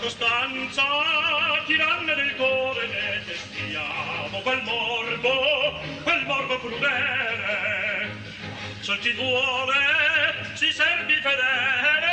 costanza tiranne del cuore ne testiamo quel morbo quel morbo crudele se chi vuole si servi fedele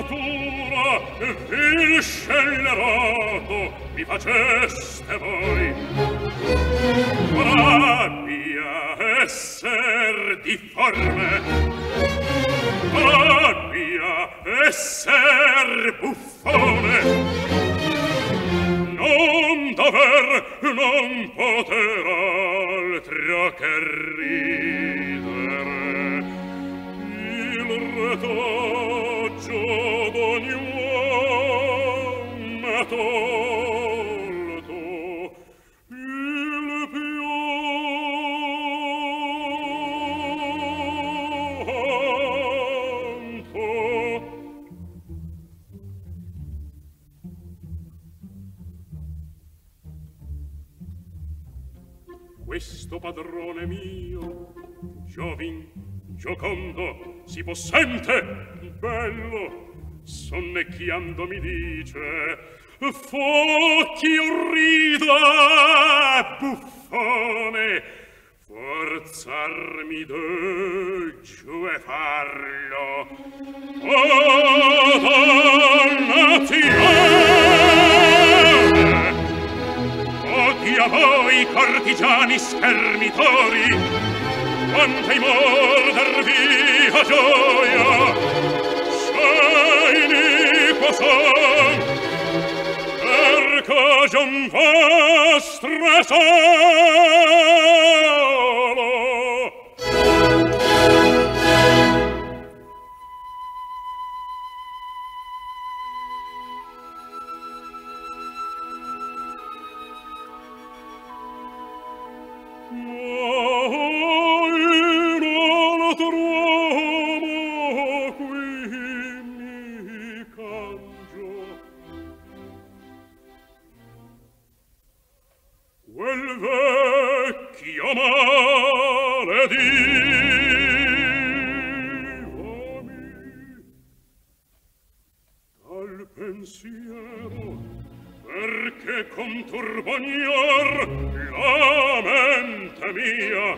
natura e vil scellerato mi faceste voi. Rabbia esser difforme. Rabbia esser buffone. Non dover non poter altro che giocondo si possente bello sonnecchiando mi dice fochi orrida buffone forzarmi giù e farlo. Oh, o dannazione Odia a voi cortigiani schermitori quanta imor dar via gioia shaini quasom per cagion vostra solo. quel vecchio male di dal pensiero perché con turbagnor la mente mia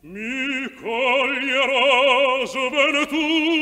mi coglierò su ventura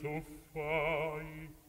tu fai.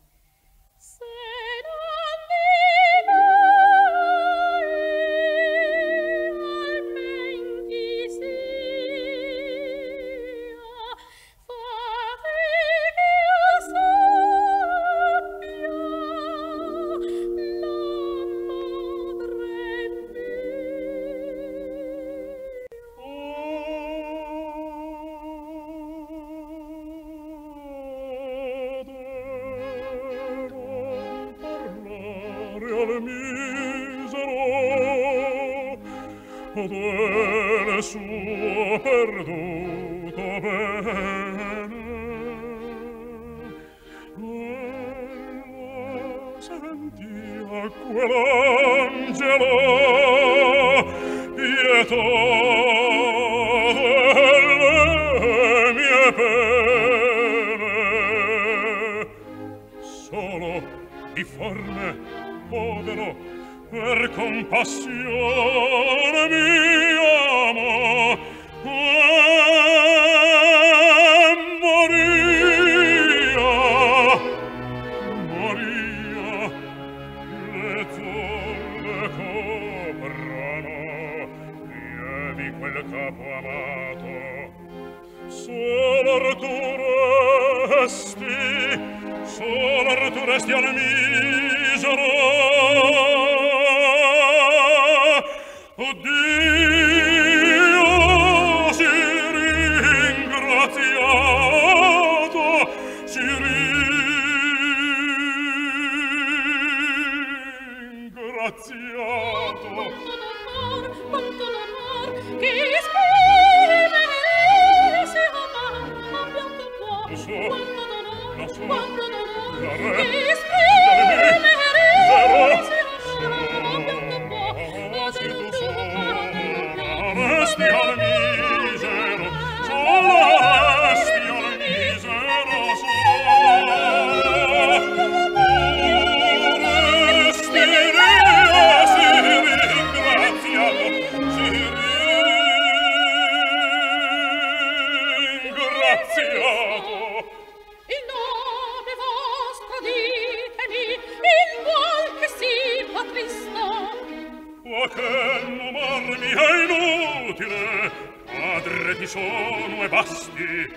e basti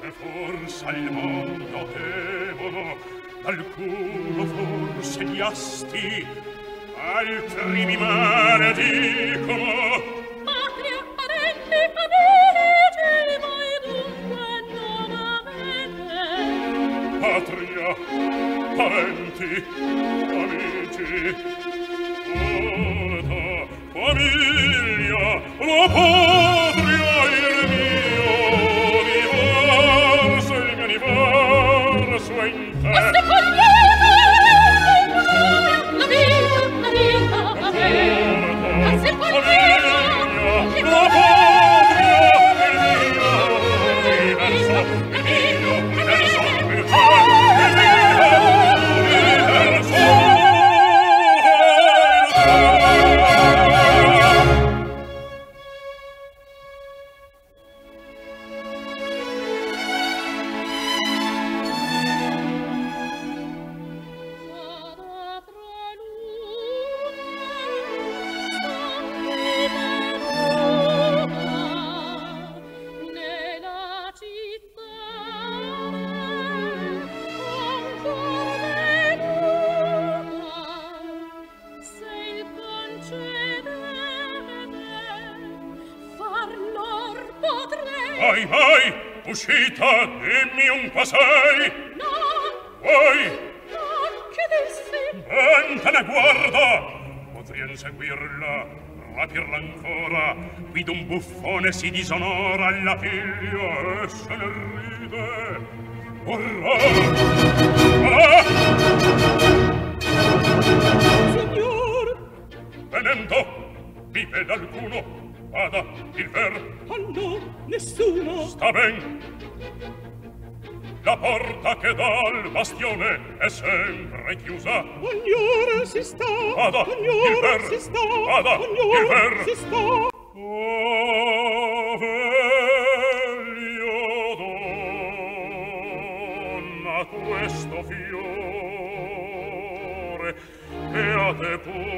e forse al mondo tevono alcuno forse gli asti altri mi male dicono. Patria parenti amici voi dunque non avete. Patria parenti amici Vuoi? No! Vuoi? No, chiedessi! Non te ne Potrei Potrien seguirla, rapirla ancora, guido un buffone si disonora alla figlia e se ne ride. Vorrà! Vorrà! Signor! Venendo, vi vede alcuno, vada il ver. Oh no, nessuno! Sta ben! la porta che dà al bastione è sempre chiusa. Ognora si sta, Ada, ognora si sta, Ada, ognora si sta. Oh, veglio donna, questo fiore, che a te pure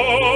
Oh!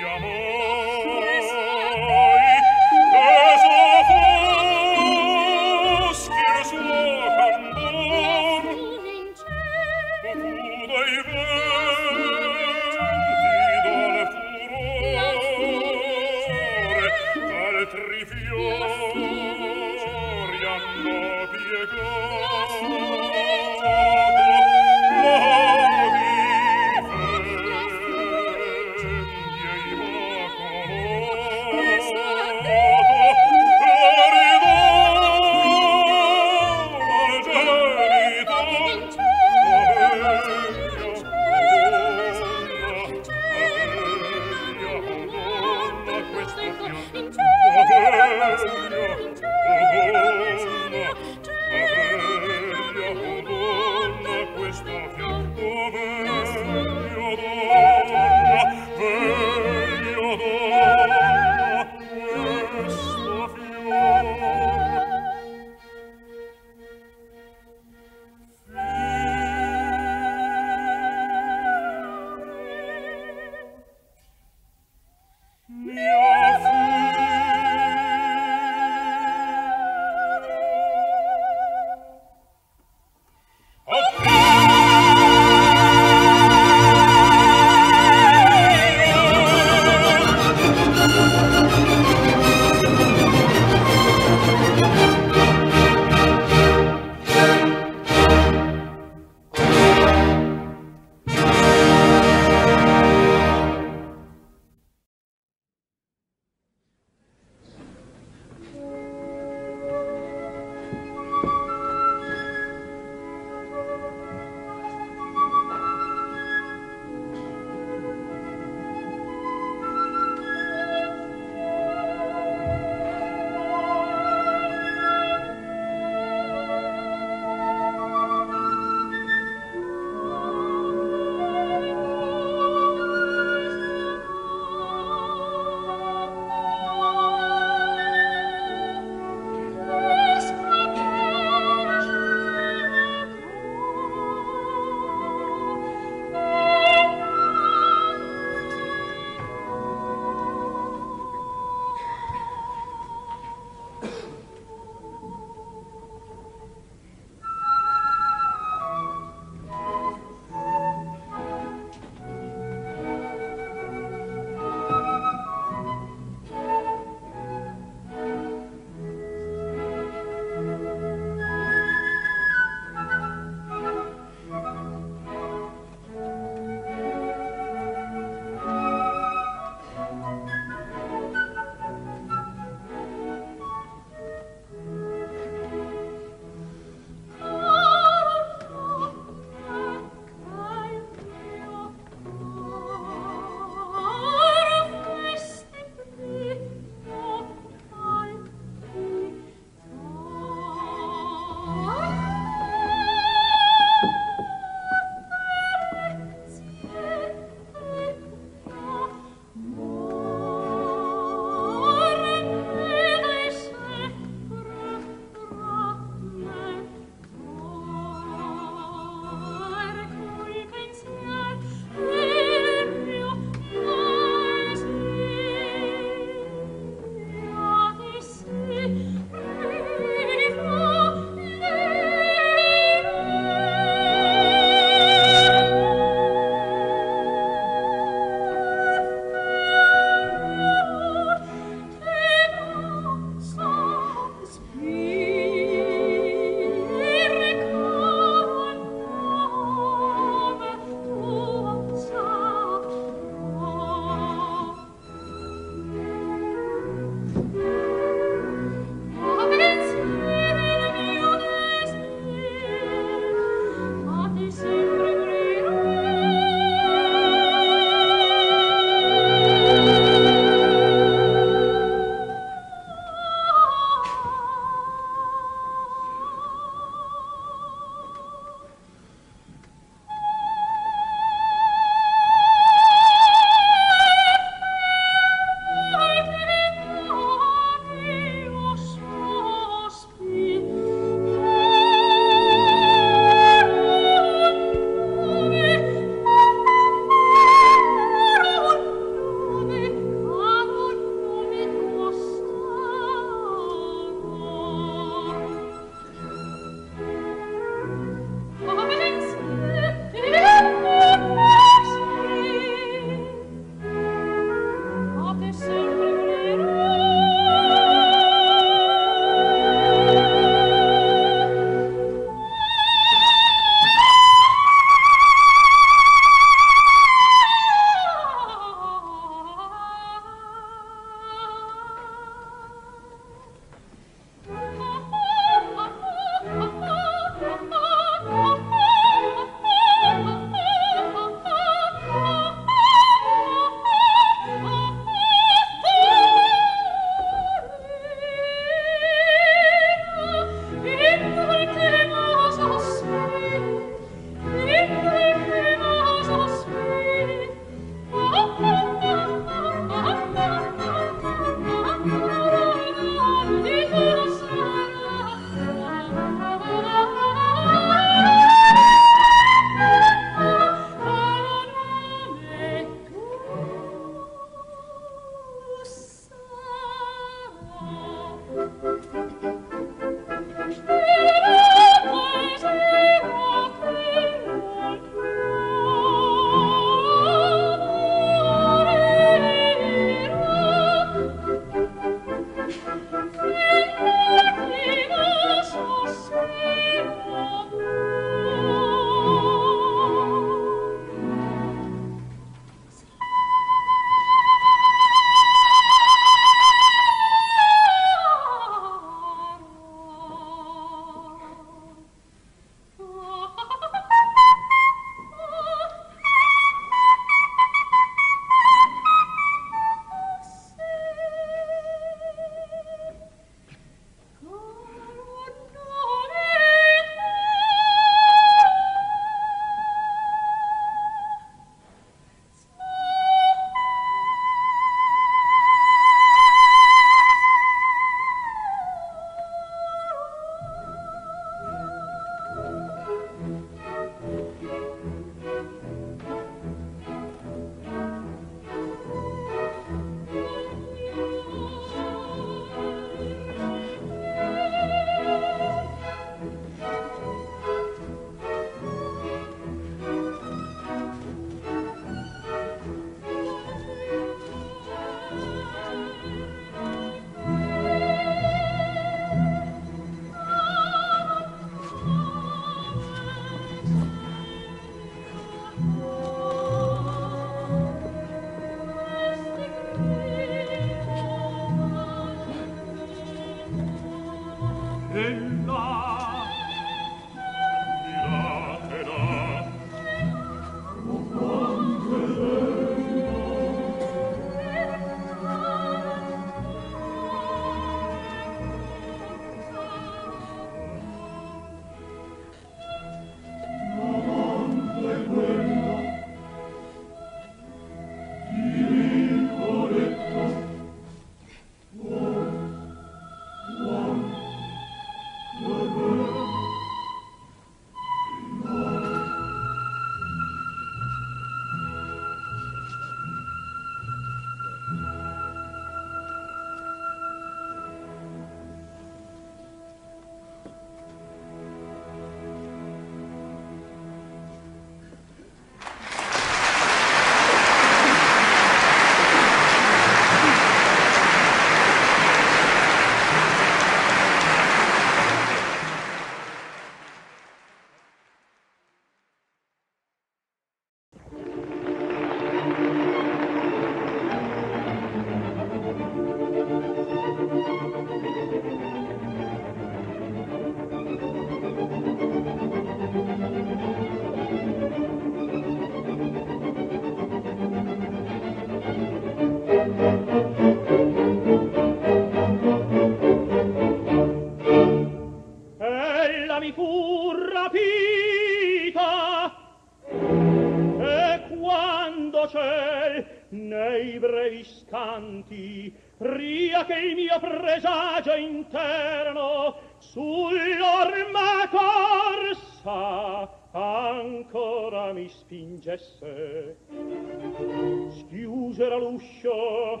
uscio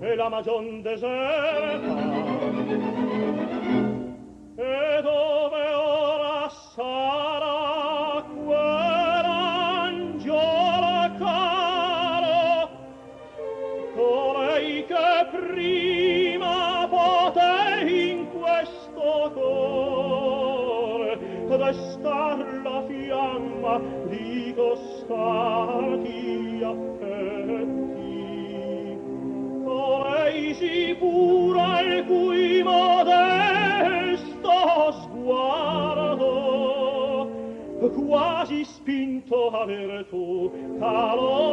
e la magion deserta. E dove ora sarà quell'angiolo caro? Colei che prima potei in questo cor destare la fiamma di costati. sicura il cui modesto quasi spinto a tu calor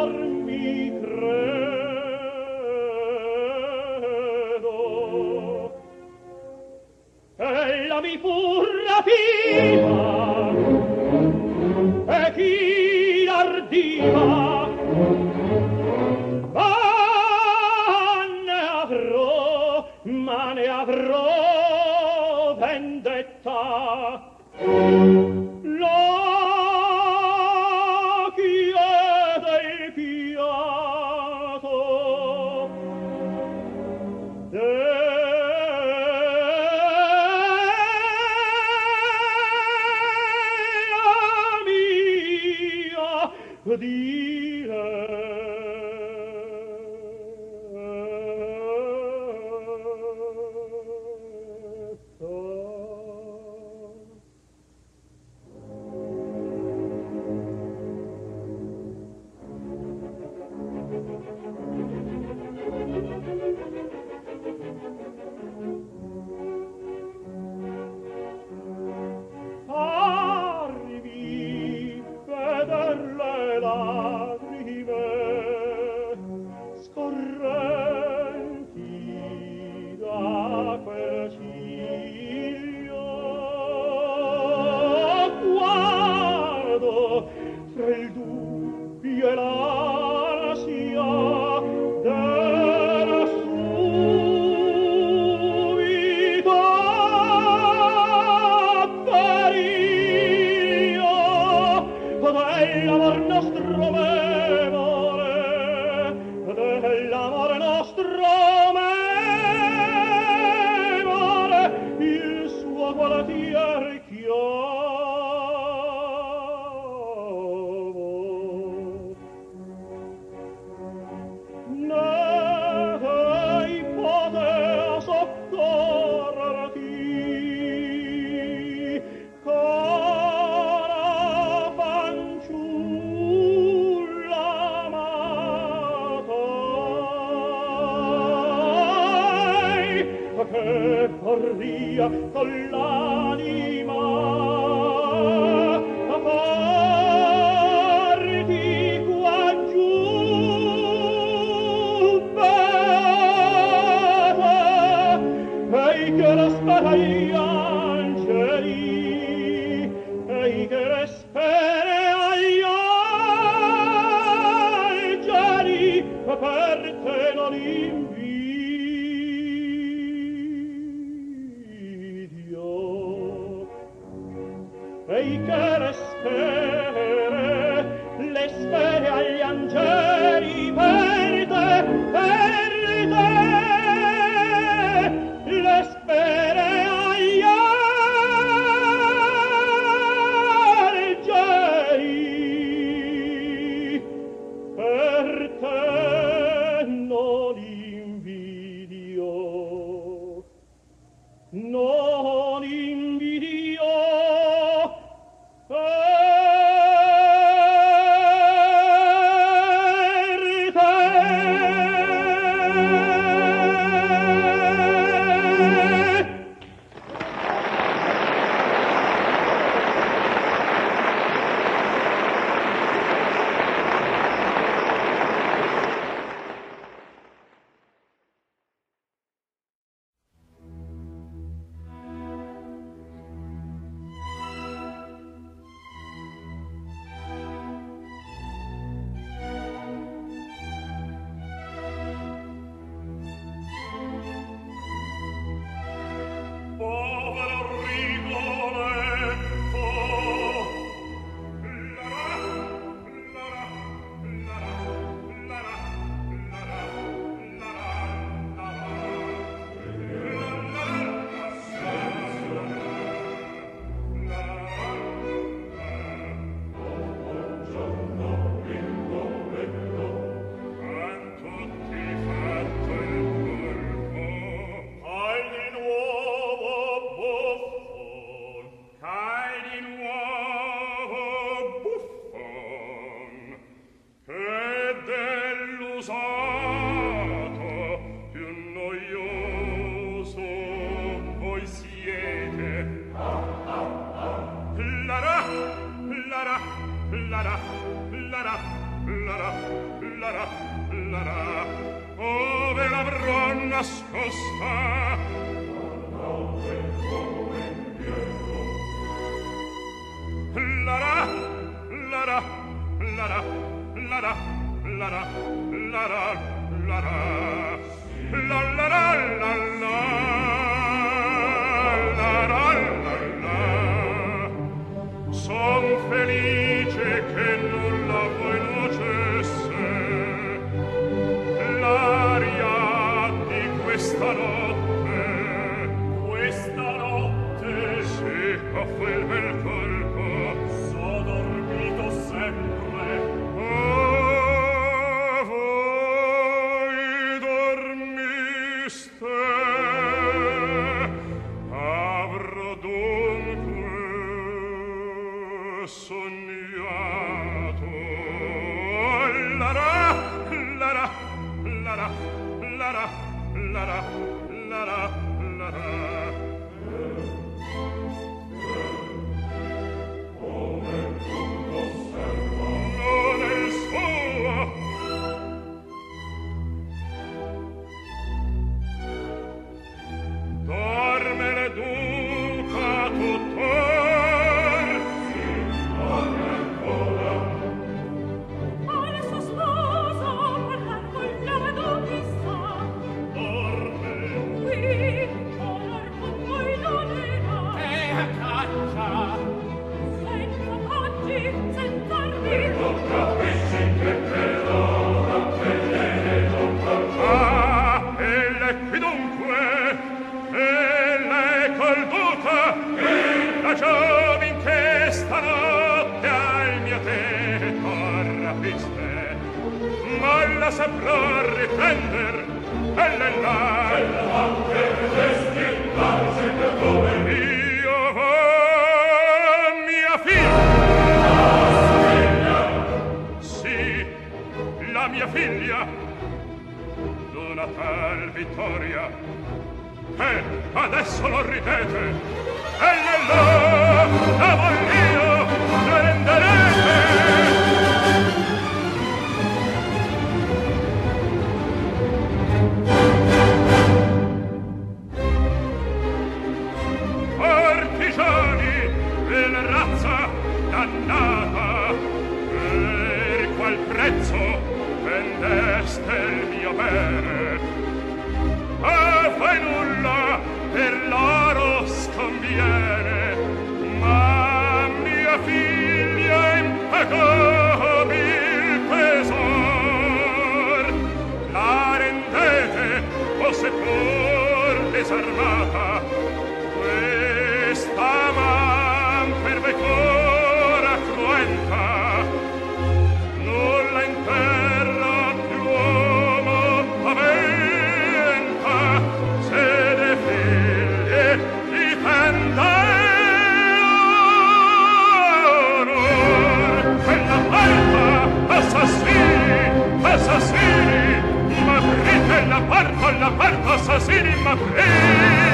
la guardo, la guardo, asesino in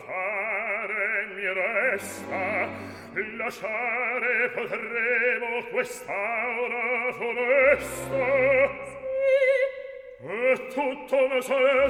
fare mi resta lasciare potremo quest'aula funesta sì. E tutto ne sarà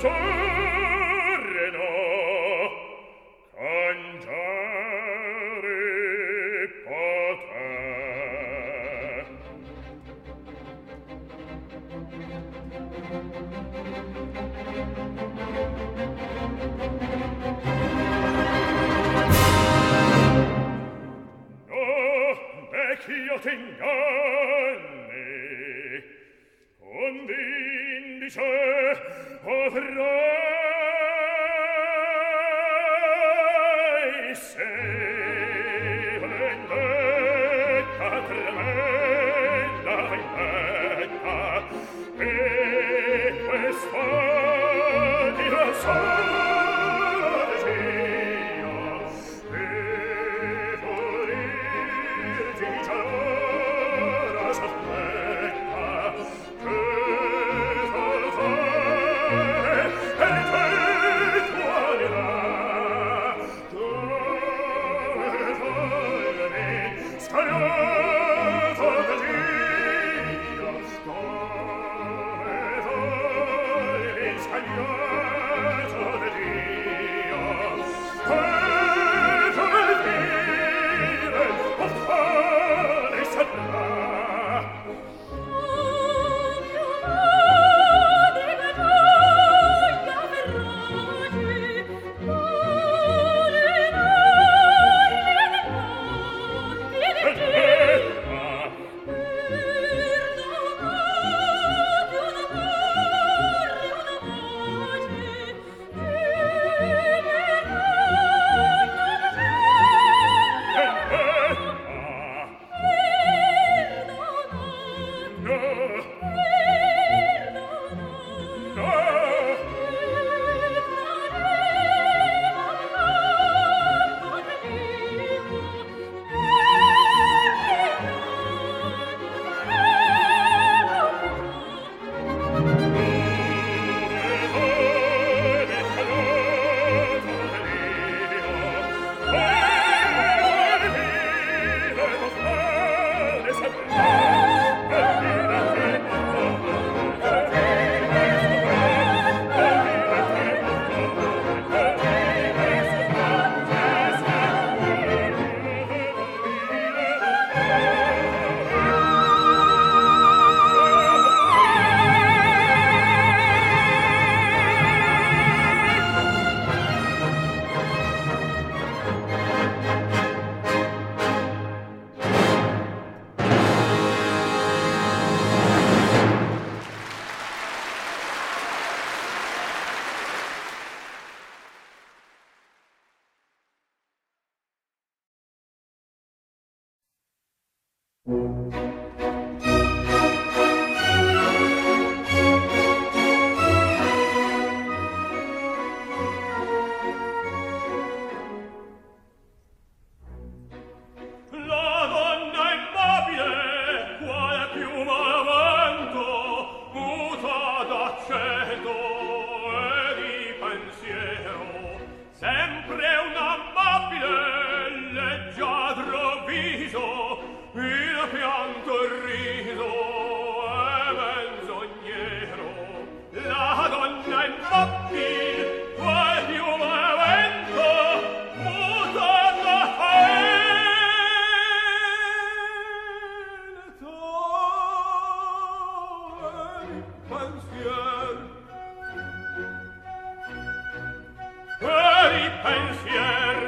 ein fier.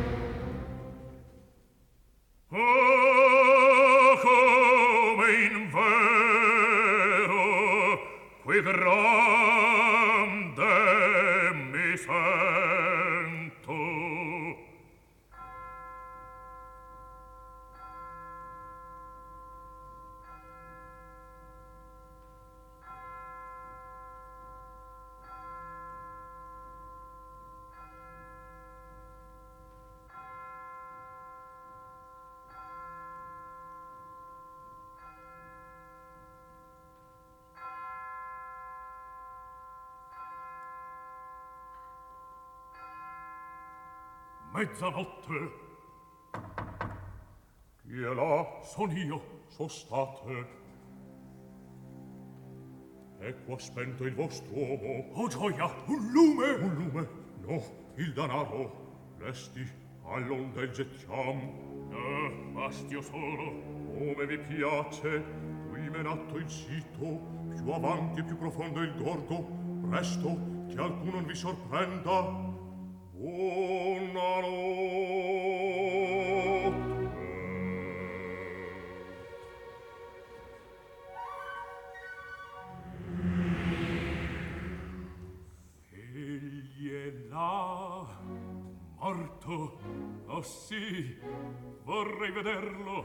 groß mezzanotte. Chi è là? Son io, sostate. Ecco spento il vostro uomo. Oh gioia, un lume! Un lume? No, il danaro. Resti, all'onde gettiam. Eh, bastio solo. Come vi piace, qui menatto il sito, più avanti e più profondo il gorgo, presto, che alcuno non vi sorprenda. Una oh sì, vorrei vederlo,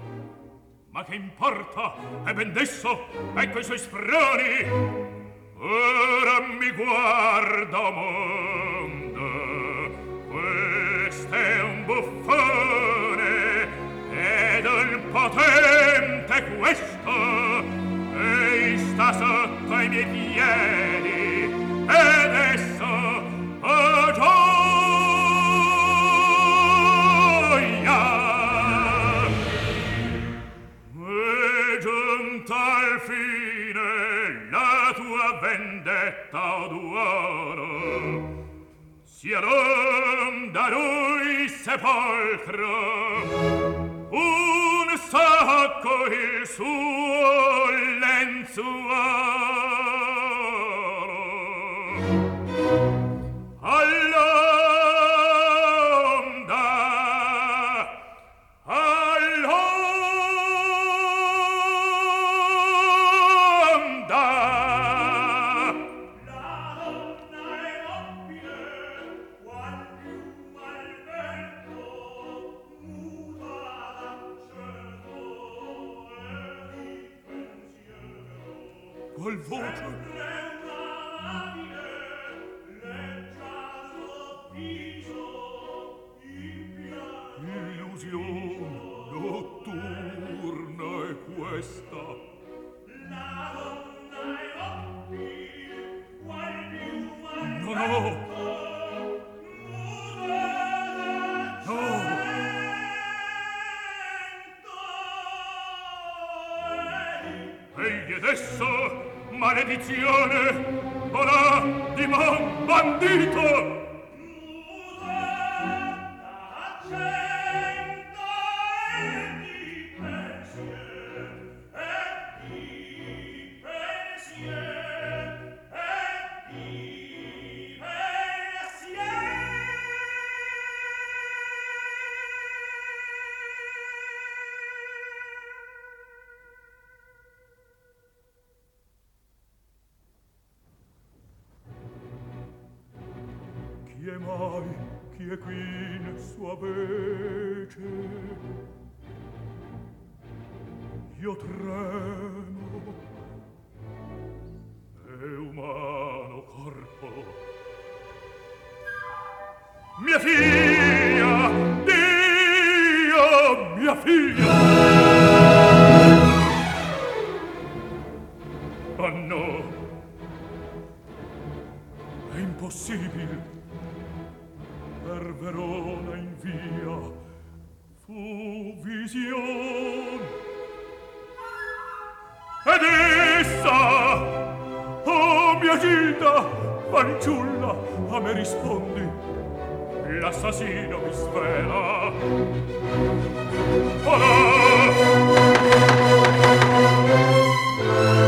ma che importa, è ben desso, ecco i suoi sproni, ora mi guarda mondo, è un buffone ed il potente questo e sta sotto i miei piedi ed esso oh gioia e giunta al fine la tua vendetta d'uoro sia loro sepolcro un sacco il suo lenzuolo mai chi è qui in sua vece. Io tremo e umano corpo. Mia figlia Dio mia figlia. Verona in via. Fu vision. Ed essa oh mia gita fanciulla a me rispondi. L'assassino mi svela. Olà!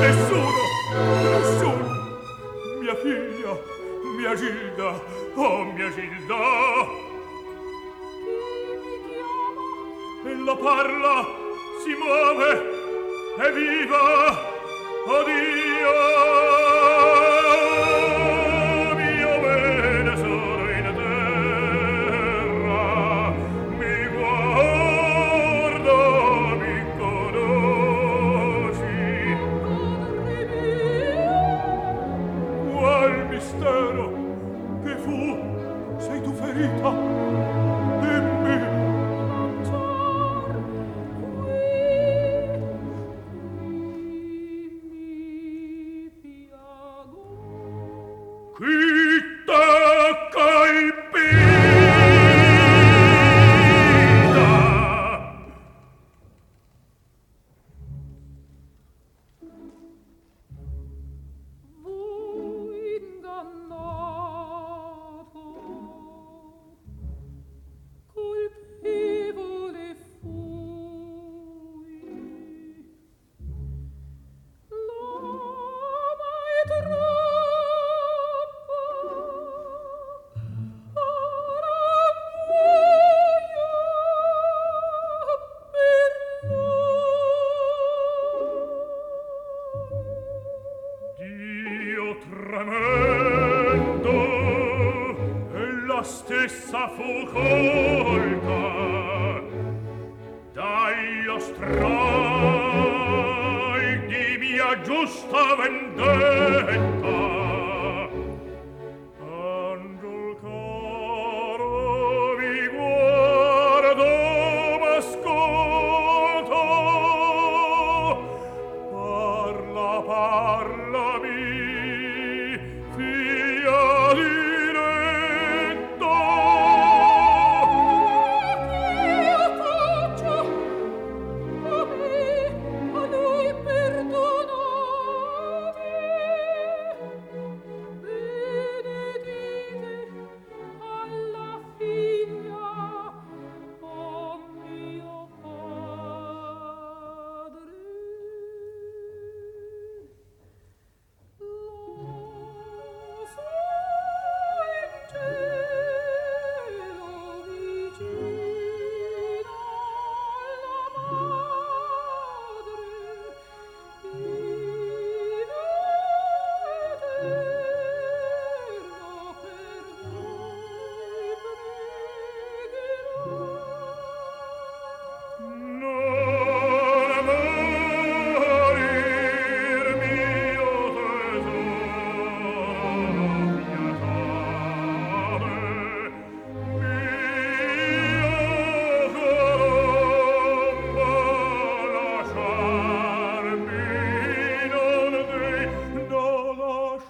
nessuno nessuno. Mia figlia mia gilda oh mia Gilda chi mi chiama? ella parla si muove è viva. Oh Dio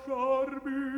lasciarmi